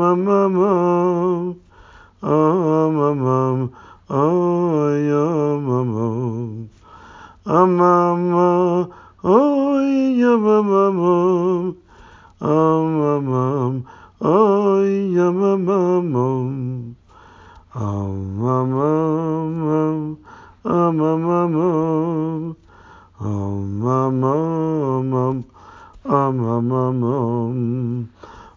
am, am, am, am, am, am, am, ay, am, am, am, am, am, am, ay, am, am, am, am, am, am, ay, am, am, am, am, am, am, am, am, am, am, am, am, am, am, am, am, am, am, um,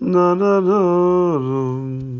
Na-na-na-na